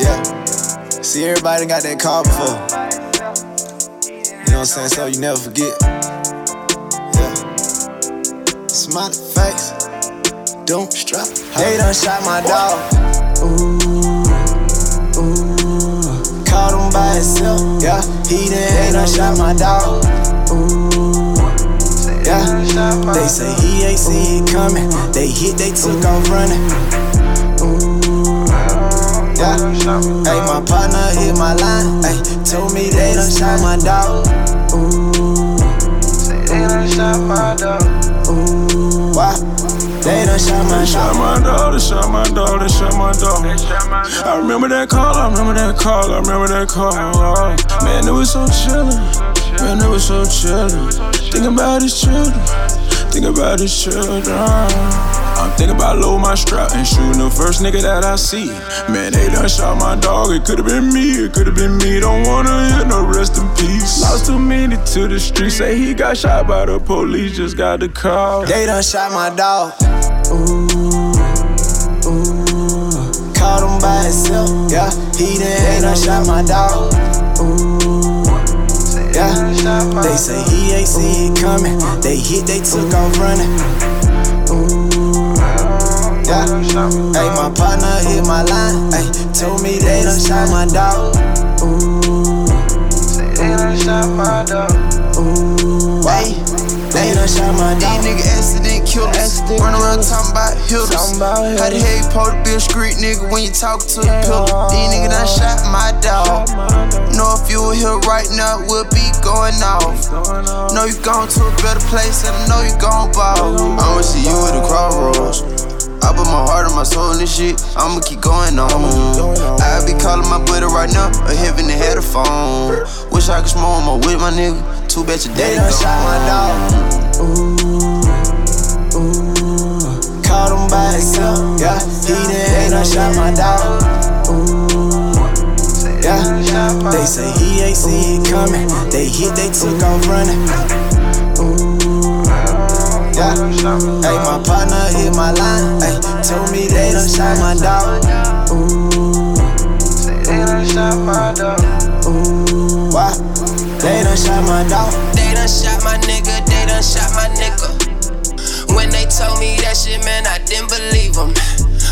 Yeah. See, everybody got that call before. You know what I'm saying? So you never forget. Yeah. Smiley face. Don't strap. They done shot my dog. Ooh. Ooh. Caught him by himself. Yeah. He done, they done shot my dog. Ooh. Yeah. They say he ain't see it coming. They hit, they took off running. Yeah. Hey, my partner hit my line. Hey, told me they done shot my dog. Ooh. Say they done shot my dog. Ooh. Why? They done shot my shot my dog, they shot my dog, they shot my dog. I remember that call, I remember that call, I remember that call. Man, it was so chillin'. Man, it was so chillin'. Think about his children, think about his children. I'm thinking about loading my strap and shooting the first nigga that I see. Man, they done shot my dog. It could've been me, it could've been me. Don't wanna hear no rest in peace. Lost too many to the streets. Say he got shot by the police, just got the call. They done shot my dog. Ooh, ooh. Caught him by himself. Yeah, he done, they done shot my dog. Ooh. Yeah, they say he ain't see it coming. They hit, they took off running. Yeah. Hey, my partner hit my line. Hey, told me they done shot my dog. Ooh. Say they done shot my dog. Ooh. Hey. They done shot my dog. These nigga accident killers. Run around talking about hitters. How the hell you supposed to be a street nigga when you talk to the pillar? These niggas done shot my dog. Know if you were here right now, we'll be going off. Know you gone to a better place, and I know you gon' ball. I'ma see you at the crossroads. I put my heart and my soul in this shit. I'ma keep going on. I be calling my buddy right now, a heaven and had a phone. Wish I could smoke my with my nigga. Too bad your daddy done shot my dog. Ooh, ooh. Caught him by himself. Yeah, he done, done shot my dog. Ooh, yeah. They say he ain't see it coming. They hit, they took off running. Ooh. Yeah. Hey, my partner hit my line. Hey, told me they done shot my dog. Ooh. Say they done shot my dog. Ooh. Why? They done shot my dog. They done shot my nigga. They done shot my nigga. When they told me that shit, man, I didn't believe them.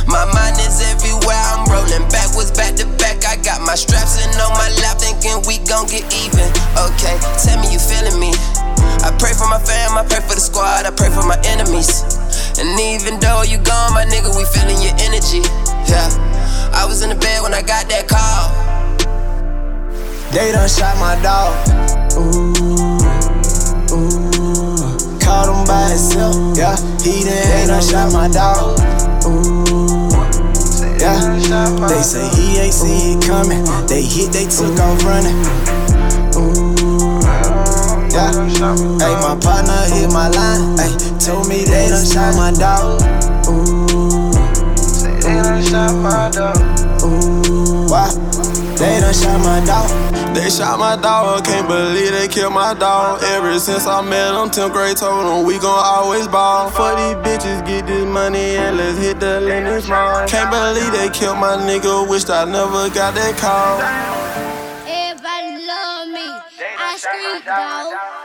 My mind is everywhere, I'm rolling backwards, back to back. I got my straps in on my lap, thinking we gon' get even. Okay, tell me you feeling me. I pray for my fam, I pray for the squad, I pray for my enemies. And even though you gone, my nigga, we feeling your energy. Yeah, I was in the bed when I got that call. They done shot my dog. Ooh, ooh. Caught him by himself. Yeah, he done, they done shot my dog. Ooh, yeah. They say he ain't see it coming. They hit, they took off running. Yeah. Hey, my partner hit my line. Hey, told me they done shot my dog. Ooh. Say they done shot my dog. Ooh. Why? They done shot my dog. They shot my dog, can't believe they killed my dog. Ever since I met them, 10th grade told them we gon' always ball. For these bitches, get this money and let's hit the limit. Can't believe they killed my nigga, wished I never got that call. Street dog.